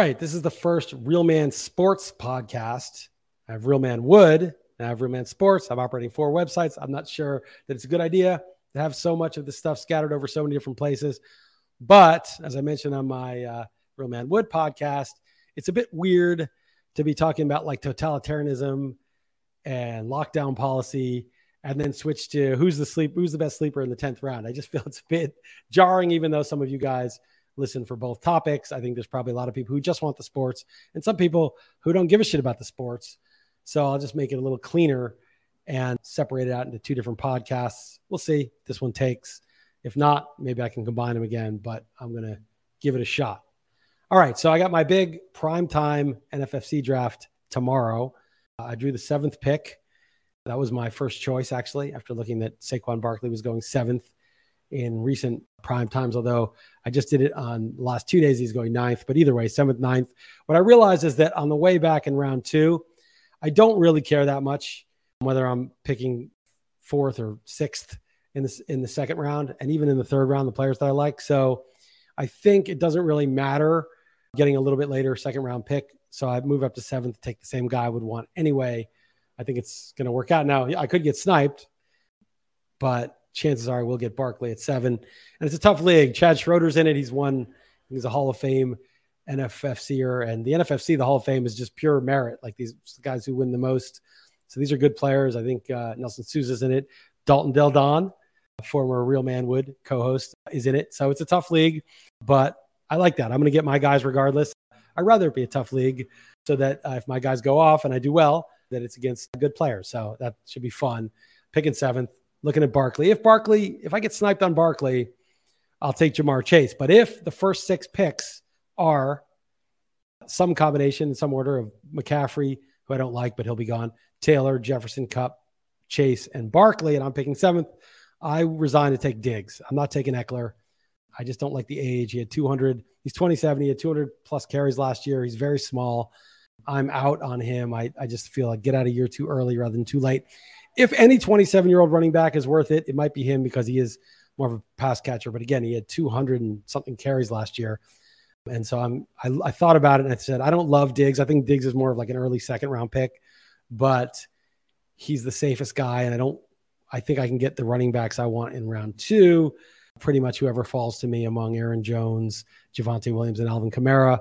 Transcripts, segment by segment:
right. This is the first Real Man Sports podcast. I have Real Man Wood. I have Real Man Sports. I'm operating four websites. I'm not sure that it's a good idea to have so much of the stuff scattered over so many different places. But as I mentioned on my uh, Real Man Wood podcast, it's a bit weird to be talking about like totalitarianism and lockdown policy and then switch to who's the sleep who's the best sleeper in the 10th round. I just feel it's a bit jarring even though some of you guys listen for both topics. I think there's probably a lot of people who just want the sports and some people who don't give a shit about the sports. So I'll just make it a little cleaner and separate it out into two different podcasts. We'll see this one takes. If not, maybe I can combine them again, but I'm going to give it a shot. All right. So I got my big prime time NFFC draft tomorrow. I drew the seventh pick. That was my first choice, actually, after looking that Saquon Barkley was going seventh in recent prime times, although I just did it on the last two days. He's going ninth, but either way, seventh, ninth. What I realized is that on the way back in round two, I don't really care that much whether I'm picking fourth or sixth in this in the second round, and even in the third round, the players that I like. So I think it doesn't really matter getting a little bit later, second round pick. So I move up to seventh take the same guy I would want anyway. I think it's going to work out. Now I could get sniped, but chances are I will get Barkley at seven. And it's a tough league. Chad Schroeder's in it. He's won. He's a Hall of Fame NFFCer, and the NFFC, the Hall of Fame, is just pure merit. Like these guys who win the most. So these are good players. I think uh, Nelson Sousa's in it. Dalton Del Don, former Real Man Wood co-host, is in it. So it's a tough league, but I like that. I'm going to get my guys regardless. I'd rather be a tough league so that uh, if my guys go off and I do well, that it's against good players. So that should be fun. Picking seventh, looking at Barkley. If Barkley, if I get sniped on Barkley, I'll take Ja'Marr Chase. But if the first six picks are some combination in some order of McCaffrey, who I don't like, but he'll be gone, Taylor, Jefferson, Kupp, Chase, and Barkley, and I'm picking seventh, I resign to take Diggs. I'm not taking Ekeler. I just don't like the age. He had 200. He's 27. He had 200 plus carries last year. He's very small. I'm out on him. I, I just feel like get out of year too early rather than too late. If any 27 year old running back is worth it, it might be him because he is more of a pass catcher. But again, he had 200 and something carries last year. And so I'm, I, I thought about it and I said, I don't love Diggs. I think Diggs is more of like an early second round pick, but he's the safest guy. And I don't, I think I can get the running backs I want in round two. Pretty much whoever falls to me among Aaron Jones, Javonte Williams, and Alvin Kamara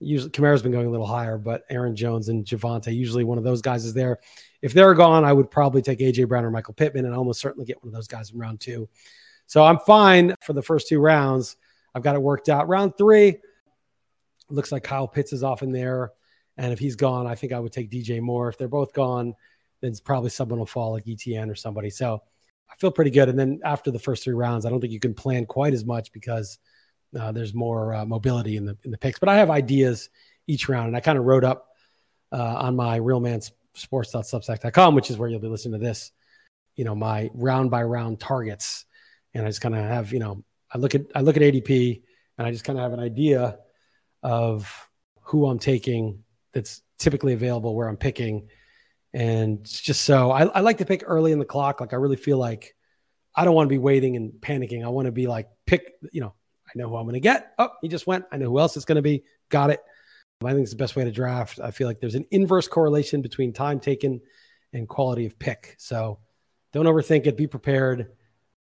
usually Kamara's been going a little higher, but Aaron Jones and Javonte, usually one of those guys is there. If they're gone, I would probably take AJ Brown or Michael Pittman and almost certainly get one of those guys in round two. So I'm fine for the first two rounds. I've got it worked out. Round three, looks like Kyle Pitts is off in there. And if he's gone, I think I would take DJ Moore. If they're both gone, then probably someone will fall like ETN or somebody. So I feel pretty good. And then after the first three rounds, I don't think you can plan quite as much because – uh, there's more uh, mobility in the in the picks. But I have ideas each round, and I kind of wrote up uh, on my realmansports.substack.com, which is where you'll be listening to this. You know, my round by round targets, and I just kind of have you know I look at I look at ADP, and I just kind of have an idea of who I'm taking that's typically available where I'm picking. And just so I, I like to pick early in the clock. Like I really feel like I don't want to be waiting and panicking. I want to be like pick, you know, I know who I'm going to get. Oh, he just went. I know who else it's going to be. Got it. I think it's the best way to draft. I feel like there's an inverse correlation between time taken and quality of pick. So don't overthink it. Be prepared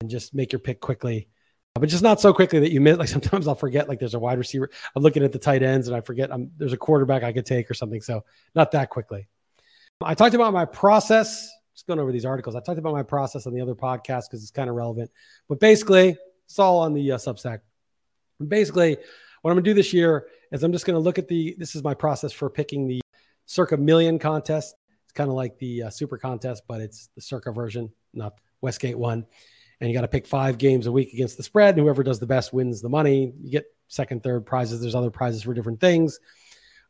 and just make your pick quickly. But just not so quickly that you miss. Like sometimes I'll forget. Like there's a wide receiver. I'm looking at the tight ends and I forget. I'm, there's a quarterback I could take or something. So not that quickly. I talked about my process. Just going over these articles. I talked about my process on the other podcast because it's kind of relevant. But basically, it's all on the uh, Substack basically, what I'm going to do this year is I'm just going to look at the. This is my process for picking the Circa Million contest. It's kind of like the uh, Super Contest, but it's the Circa version, not Westgate one. And you got to pick five games a week against the spread. And whoever does the best wins the money. You get second, third prizes. There's other prizes for different things.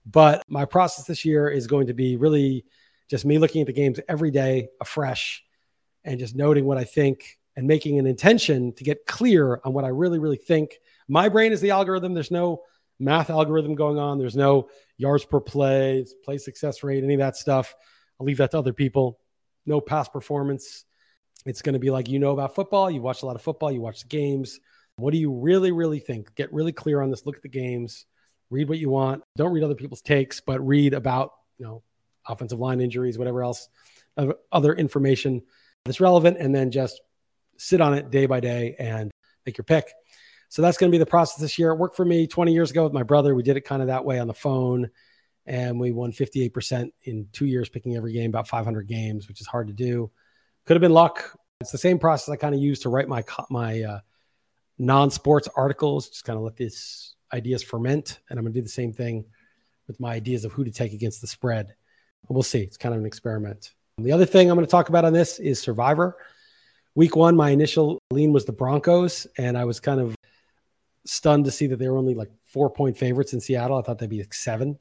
But my process this year is going to be really just me looking at the games every day afresh and just noting what I think and making an intention to get clear on what I really, really think my brain is the algorithm. There's no math algorithm going on. There's no yards per play, play success rate, any of that stuff. I'll leave that to other people. No past performance. It's going to be like you know about football. You watch a lot of football. You watch the games. What do you really, really think? Get really clear on this. Look at the games. read what you want. Don't read other people's takes, but read about, you know, offensive line injuries, whatever else, other information that's relevant, and then just sit on it day by day and make your pick. So that's going to be the process this year. It worked for me 20 years ago with my brother. We did it kind of that way on the phone, and we won 58% in two years, picking every game, about 500 games, which is hard to do. Could have been luck. It's the same process I kind of use to write my my uh, non-sports articles. Just kind of let these ideas ferment, and I'm going to do the same thing with my ideas of who to take against the spread. We'll see. It's kind of an experiment. The other thing I'm going to talk about on this is Survivor. Week one, my initial lean was the Broncos, and I was kind of stunned to see that they were only like four point favorites in Seattle. I thought they'd be like seven.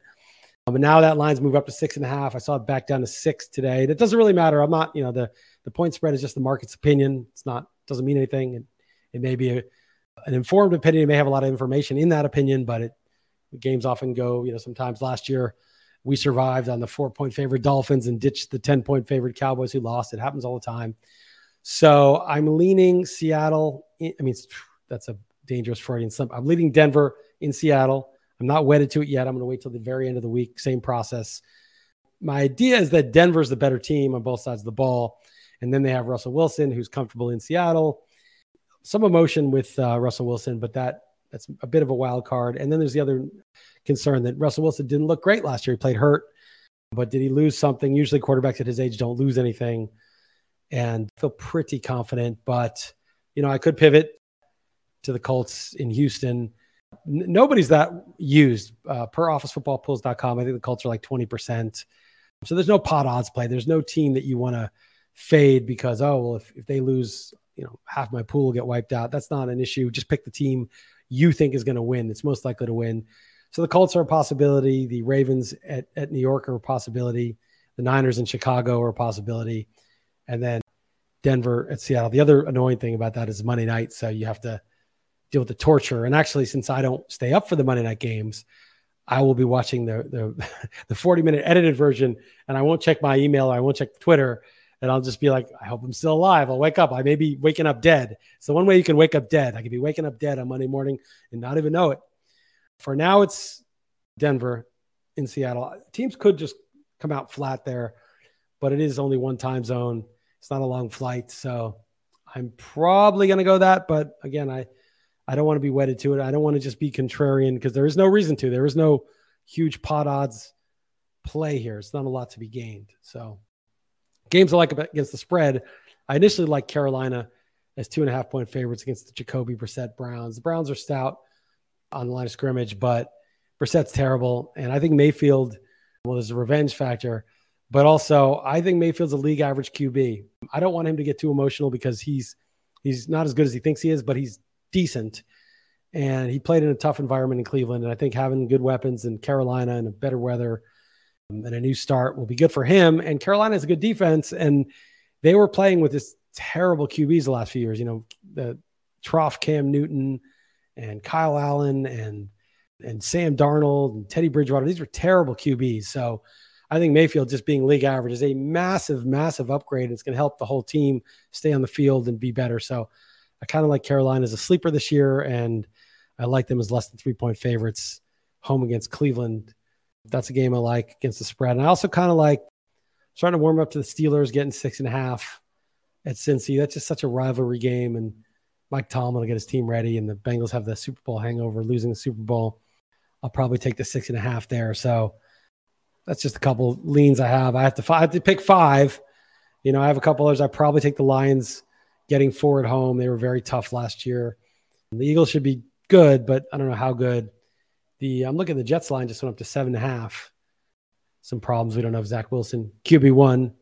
Um, but now that line's moved up to six and a half. I saw it back down to six today. That doesn't really matter. I'm not, you know, the the point spread is just the market's opinion. It's not doesn't mean anything. It, it may be a, an informed opinion. It may have a lot of information in that opinion, but it games often go. You know, sometimes last year we survived on the four point favorite Dolphins and ditched the ten point favorite Cowboys who lost. It happens all the time. So I'm leaning Seattle. I mean, that's a dangerous Freudian slip. I'm leading Denver in Seattle. I'm not wedded to it yet. I'm going to wait till the very end of the week. Same process. My idea is that Denver's the better team on both sides of the ball. And then they have Russell Wilson, who's comfortable in Seattle. Some emotion with uh, Russell Wilson, but that that's a bit of a wild card. And then there's the other concern that Russell Wilson didn't look great last year. He played hurt, but did he lose something? Usually quarterbacks at his age don't lose anything. And feel pretty confident, but you know, I could pivot to the Colts in Houston. Nobody's that used uh, per officefootballpools.com. I think the Colts are like 20%. So there's no pot odds play. There's no team that you want to fade because, oh, well, if, if they lose, you know, half my pool will get wiped out. That's not an issue. Just pick the team you think is going to win. It's most likely to win. So the Colts are a possibility. The Ravens at, at New York are a possibility. The Niners in Chicago are a possibility. And then Denver at Seattle. The other annoying thing about that is Monday night. So you have to deal with the torture. And actually, since I don't stay up for the Monday night games, I will be watching the the, the 40 minute edited version, and I won't check my email. or I won't check Twitter, and I'll just be like, I hope I'm still alive. I'll wake up. I may be waking up dead. So one way you can wake up dead. I could be waking up dead on Monday morning and not even know it. For now, it's Denver in Seattle. Teams could just come out flat there, but it is only one time zone. It's not a long flight, so I'm probably going to go that. But again, I I don't want to be wedded to it. I don't want to just be contrarian because there is no reason to. There is no huge pot odds play here. It's not a lot to be gained. So games I like against the spread. I initially like Carolina as two and a half point favorites against the Jacoby Brissett Browns. The Browns are stout on the line of scrimmage, but Brissett's terrible. And I think Mayfield, well, there's a revenge factor, but also I think Mayfield's a league average QB. I don't want him to get too emotional because he's he's not as good as he thinks he is, but he's decent. And he played in a tough environment in Cleveland. And I think having good weapons in Carolina and a better weather um, and a new start will be good for him. And Carolina is a good defense. And they were playing with this terrible QBs the last few years. You know, the trough Cam Newton and Kyle Allen and and Sam Darnold and Teddy Bridgewater. These were terrible QBs. So I think Mayfield just being league average is a massive, massive upgrade. It's going to help the whole team stay on the field and be better. So I kind of like Carolina as a sleeper this year, and I like them as less than three point favorites home against Cleveland. That's a game I like against the spread. And I also kind of like starting to warm up to the Steelers getting six and a half at Cincy. That's just such a rivalry game, and Mike Tomlin will get his team ready, and the Bengals have the Super Bowl hangover, losing the Super Bowl. I'll probably take the six and a half there. So that's just a couple leans I have. I have to I have to pick five. You know, I have a couple others. I probably take the Lions getting four at home. They were very tough last year. The Eagles should be good, but I don't know how good. The I'm looking at the Jets line just went up to seven and a half. Some problems. We don't know if Zach Wilson, QB one,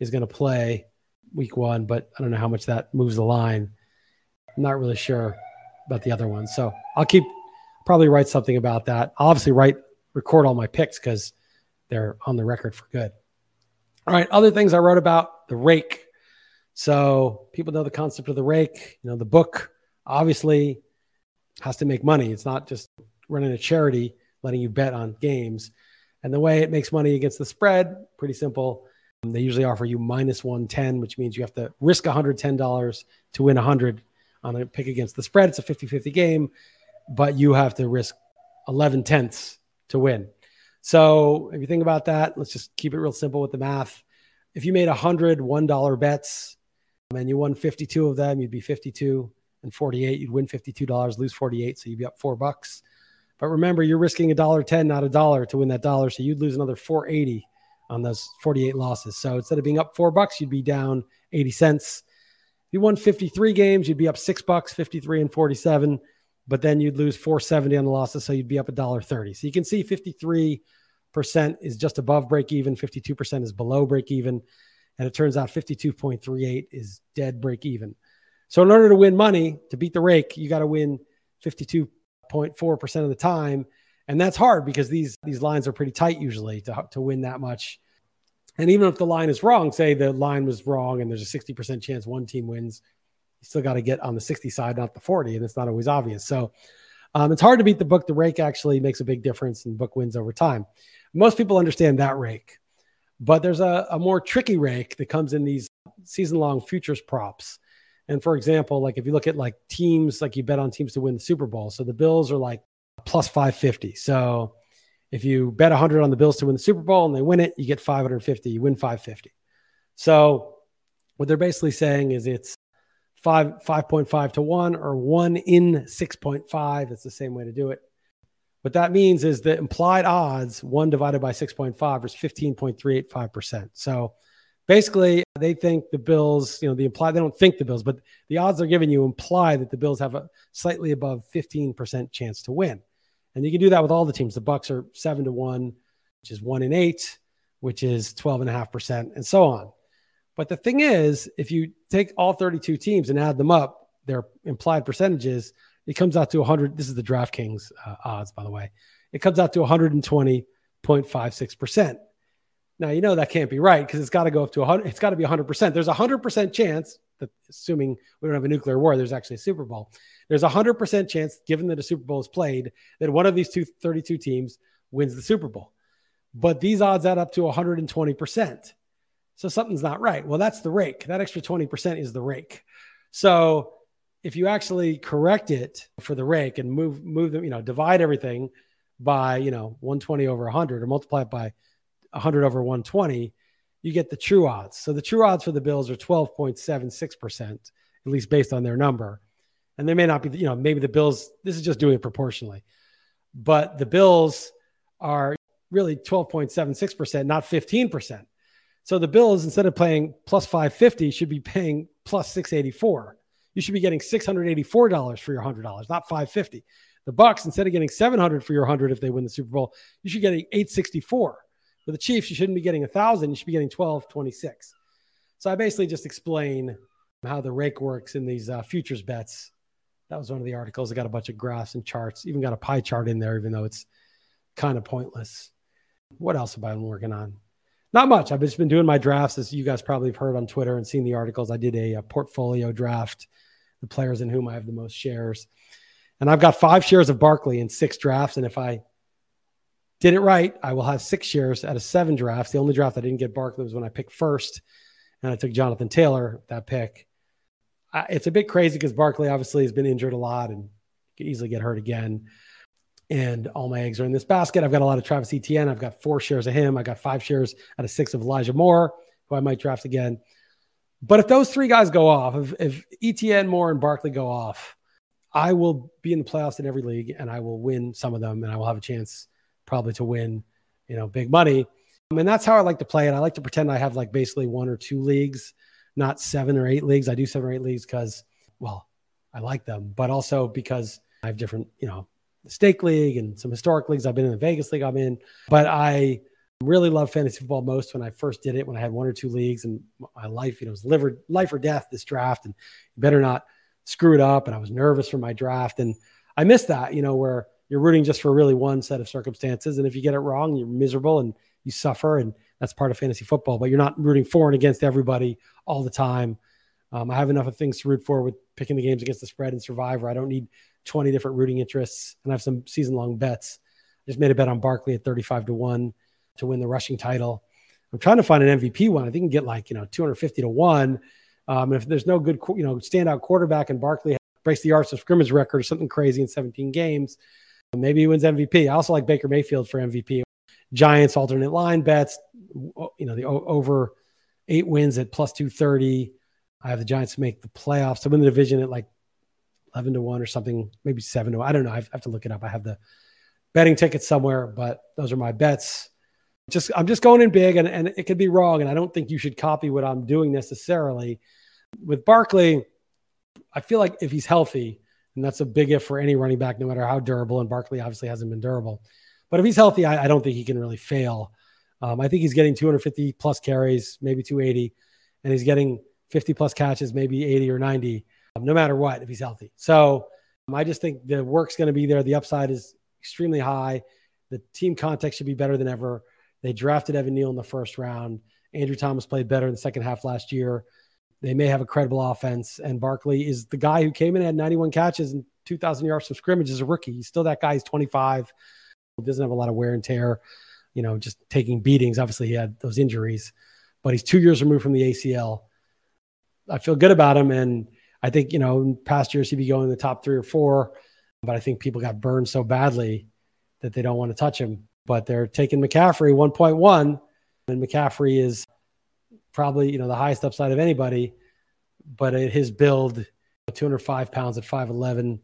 is going to play week one, but I don't know how much that moves the line. I'm not really sure about the other ones. So I'll keep probably write something about that. I'll obviously write record all my picks because they're on the record for good. All right, other things I wrote about the rake. So people know the concept of the rake. You know, the book obviously has to make money. It's not just running a charity, letting you bet on games. And the way it makes money against the spread, pretty simple. They usually offer you minus 110, which means you have to risk $110 to win 100 on a pick against the spread. It's a 50 50 game, but you have to risk 11 tenths to win. So if you think about that, let's just keep it real simple with the math. If you made 100 $1 bets and you won 52 of them, you'd be 52 and 48. You'd win $52, lose 48. So you'd be up four bucks. But remember, you're risking a dollar 10, not a dollar to win that dollar. So you'd lose another 480 on those 48 losses. So instead of being up four bucks, you'd be down 80 cents. If you won 53 games, you'd be up six bucks, 53 and 47, but then you'd lose 470 on the losses. So you'd be up a dollar 30. So you can see 53% is just above break even, 52% is below break even. And it turns out 52.38 is dead break even. So in order to win money, to beat the rake, you got to win 52.4% of the time. And that's hard because these these lines are pretty tight usually to, to win that much. And even if the line is wrong, say the line was wrong and there's a 60% chance one team wins, you still got to get on the 60 side, not the 40. And it's not always obvious. So um, it's hard to beat the book. The rake actually makes a big difference and book wins over time. Most people understand that rake, but there's a, a more tricky rake that comes in these season long futures props. And for example, like if you look at like teams, like you bet on teams to win the Super Bowl. So the Bills are like plus 550. So if you bet 100 on the Bills to win the Super Bowl and they win it, you get 550. You win 550. So what they're basically saying is it's five 5.5 to one or one in 6.5. It's the same way to do it. What that means is the implied odds one divided by 6.5 is 15.385%. So basically, they think the Bills, you know, the implied, they don't think the Bills, but the odds they're giving you imply that the Bills have a slightly above 15% chance to win. And you can do that with all the teams. The Bucs are seven to one, which is one in eight, which is 12 and a half percent, and so on. But the thing is, if you take all 32 teams and add them up, their implied percentages, it comes out to 100. This is the DraftKings uh, odds, by the way. It comes out to 120.56%. Now, you know that can't be right because it's got to go up to 100. It's got to be 100%. There's a 100% chance that, assuming we don't have a nuclear war, there's actually a Super Bowl. There's a 100% chance, given that a Super Bowl is played, that one of these two 32 teams wins the Super Bowl. But these odds add up to 120%. So something's not right. Well, that's the rake. That extra 20% is the rake. So if you actually correct it for the rake and move move them, you know, divide everything by, you know, 120 over 100 or multiply it by 100 over 120, you get the true odds. So the true odds for the Bills are 12.76%, at least based on their number. And they may not be, you know, maybe the Bills, this is just doing it proportionally, but the Bills are really 12.76%, not 15%. So the Bills, instead of paying plus 550, should be paying plus 684. You should be getting $684 for your $100, not 550. The Bucs, instead of getting 700 for your 100 if they win the Super Bowl, you should get 864. For the Chiefs, you shouldn't be getting 1000, you should be getting 1226. So I basically just explain how the rake works in these uh, futures bets that was one of the articles. I got a bunch of graphs and charts, even got a pie chart in there, even though it's kind of pointless. What else have I been working on? Not much. I've just been doing my drafts, as you guys probably have heard on Twitter and seen the articles. I did a, a portfolio draft, the players in whom I have the most shares. And I've got five shares of Barkley in six drafts. And if I did it right, I will have six shares out of seven drafts. The only draft I didn't get Barkley was when I picked first, and I took Jonathan Taylor that pick it's a bit crazy because Barkley obviously has been injured a lot and could easily get hurt again. And all my eggs are in this basket. I've got a lot of Travis Etienne. I've got four shares of him. I've got five shares out of six of Elijah Moore, who I might draft again. But if those three guys go off, if, if Etienne, Moore, and Barkley go off, I will be in the playoffs in every league and I will win some of them and I will have a chance probably to win, you know, big money. Um, and that's how I like to play it. I like to pretend I have like basically one or two leagues not seven or eight leagues. I do seven or eight leagues because, well, I like them, but also because I have different, you know, the stake league and some historic leagues. I've been in the Vegas league I'm in, but I really love fantasy football most when I first did it, when I had one or two leagues and my life, you know, was liver, life or death this draft and you better not screw it up. And I was nervous for my draft. And I missed that, you know, where you're rooting just for really one set of circumstances. And if you get it wrong, you're miserable and you suffer. And that's part of fantasy football, but you're not rooting for and against everybody all the time. Um, I have enough of things to root for with picking the games against the spread and Survivor. I don't need 20 different rooting interests, and I have some season long bets. I just made a bet on Barkley at 35 to 1 to win the rushing title. I'm trying to find an MVP one. I think you can get like, you know, 250 to 1. Um, if there's no good, you know, standout quarterback and Barkley breaks the yards of scrimmage record or something crazy in 17 games, Maybe he wins MVP. I also like Baker Mayfield for MVP. Giants alternate line bets, you know, the over eight wins at plus 230. I have the Giants to make the playoffs to win the division at like 11 to 1 or something, maybe 7 to 1. I don't know. I have to look it up. I have the betting tickets somewhere, but those are my bets. Just I'm just going in big and, and it could be wrong. And I don't think you should copy what I'm doing necessarily. With Barkley, I feel like if he's healthy, and that's a big if for any running back, no matter how durable, and Barkley obviously hasn't been durable. But if he's healthy, I, I don't think he can really fail. Um, I think he's getting 250 plus carries, maybe 280, and he's getting 50 plus catches, maybe 80 or 90, um, no matter what, if he's healthy. So um, I just think the work's going to be there. The upside is extremely high. The team context should be better than ever. They drafted Evan Neal in the first round. Andrew Thomas played better in the second half last year. They may have a credible offense. And Barkley is the guy who came in, and had 91 catches and 2,000 yards from scrimmage as a rookie. He's still that guy. He's 25. He doesn't have a lot of wear and tear, you know, just taking beatings. Obviously, he had those injuries, but he's two years removed from the ACL. I feel good about him. And I think, you know, in past years, he'd be going in the top three or four. But I think people got burned so badly that they don't want to touch him. But they're taking McCaffrey 1.1, and McCaffrey is probably, you know, the highest upside of anybody. But at his build, 205 pounds at 5'11,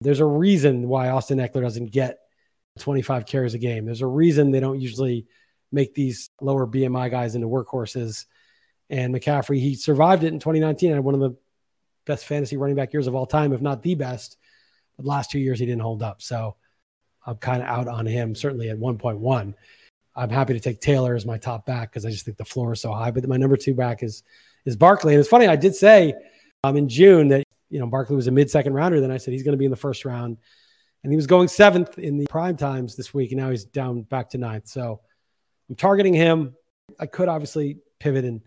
there's a reason why Austin Ekeler doesn't get 25 carries a game. There's a reason they don't usually make these lower BMI guys into workhorses. And McCaffrey, he survived it in 2019. Had one of the best fantasy running back years of all time, if not the best. But last two years, he didn't hold up. So I'm kind of out on him, certainly at 1.1. I'm happy to take Taylor as my top back because I just think the floor is so high. But my number two back is is Barkley. And it's funny, I did say um, in June that you know Barkley was a mid second rounder. Then I said he's going to be in the first round, and he was going seventh in the prime times this week, and now he's down back to ninth. So I'm targeting him. I could obviously pivot, and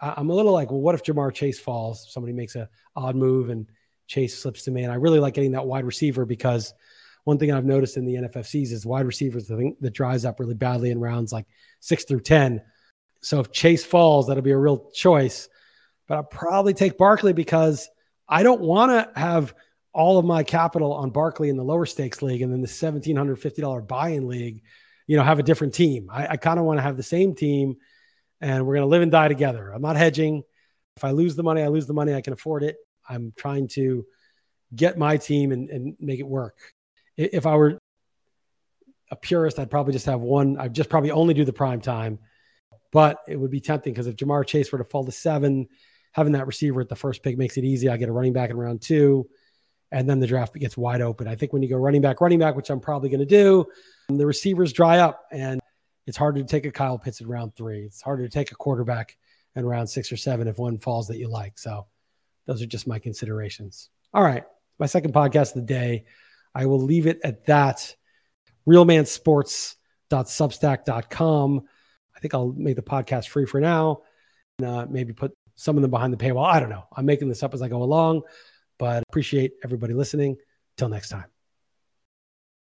I'm a little like, well, what if Ja'Marr Chase falls? Somebody makes a odd move and Chase slips to me, and I really like getting that wide receiver because one thing I've noticed in the NFFCs is wide receivers the thing that dries up really badly in rounds like six through ten. So if Chase falls, that'll be a real choice. But I'll probably take Barkley because I don't want to have all of my capital on Barkley in the lower stakes league and then the $1,750 buy-in league, you know, have a different team. I, I kind of want to have the same team and we're going to live and die together. I'm not hedging. If I lose the money, I lose the money. I can afford it. I'm trying to get my team and, and make it work. If I were a purist, I'd probably just have one. I'd just probably only do the prime time, but it would be tempting because if Ja'Marr Chase were to fall to seven, having that receiver at the first pick makes it easy. I get a running back in round two, and then the draft gets wide open. I think when you go running back, running back, which I'm probably going to do, the receivers dry up, and it's harder to take a Kyle Pitts in round three. It's harder to take a quarterback in round six or seven if one falls that you like. So those are just my considerations. All right, my second podcast of the day. I will leave it at that. Realmansports.substack.com. I think I'll make the podcast free for now. And, uh, maybe put some of them behind the paywall. I don't know. I'm making this up as I go along, but appreciate everybody listening. Till next time.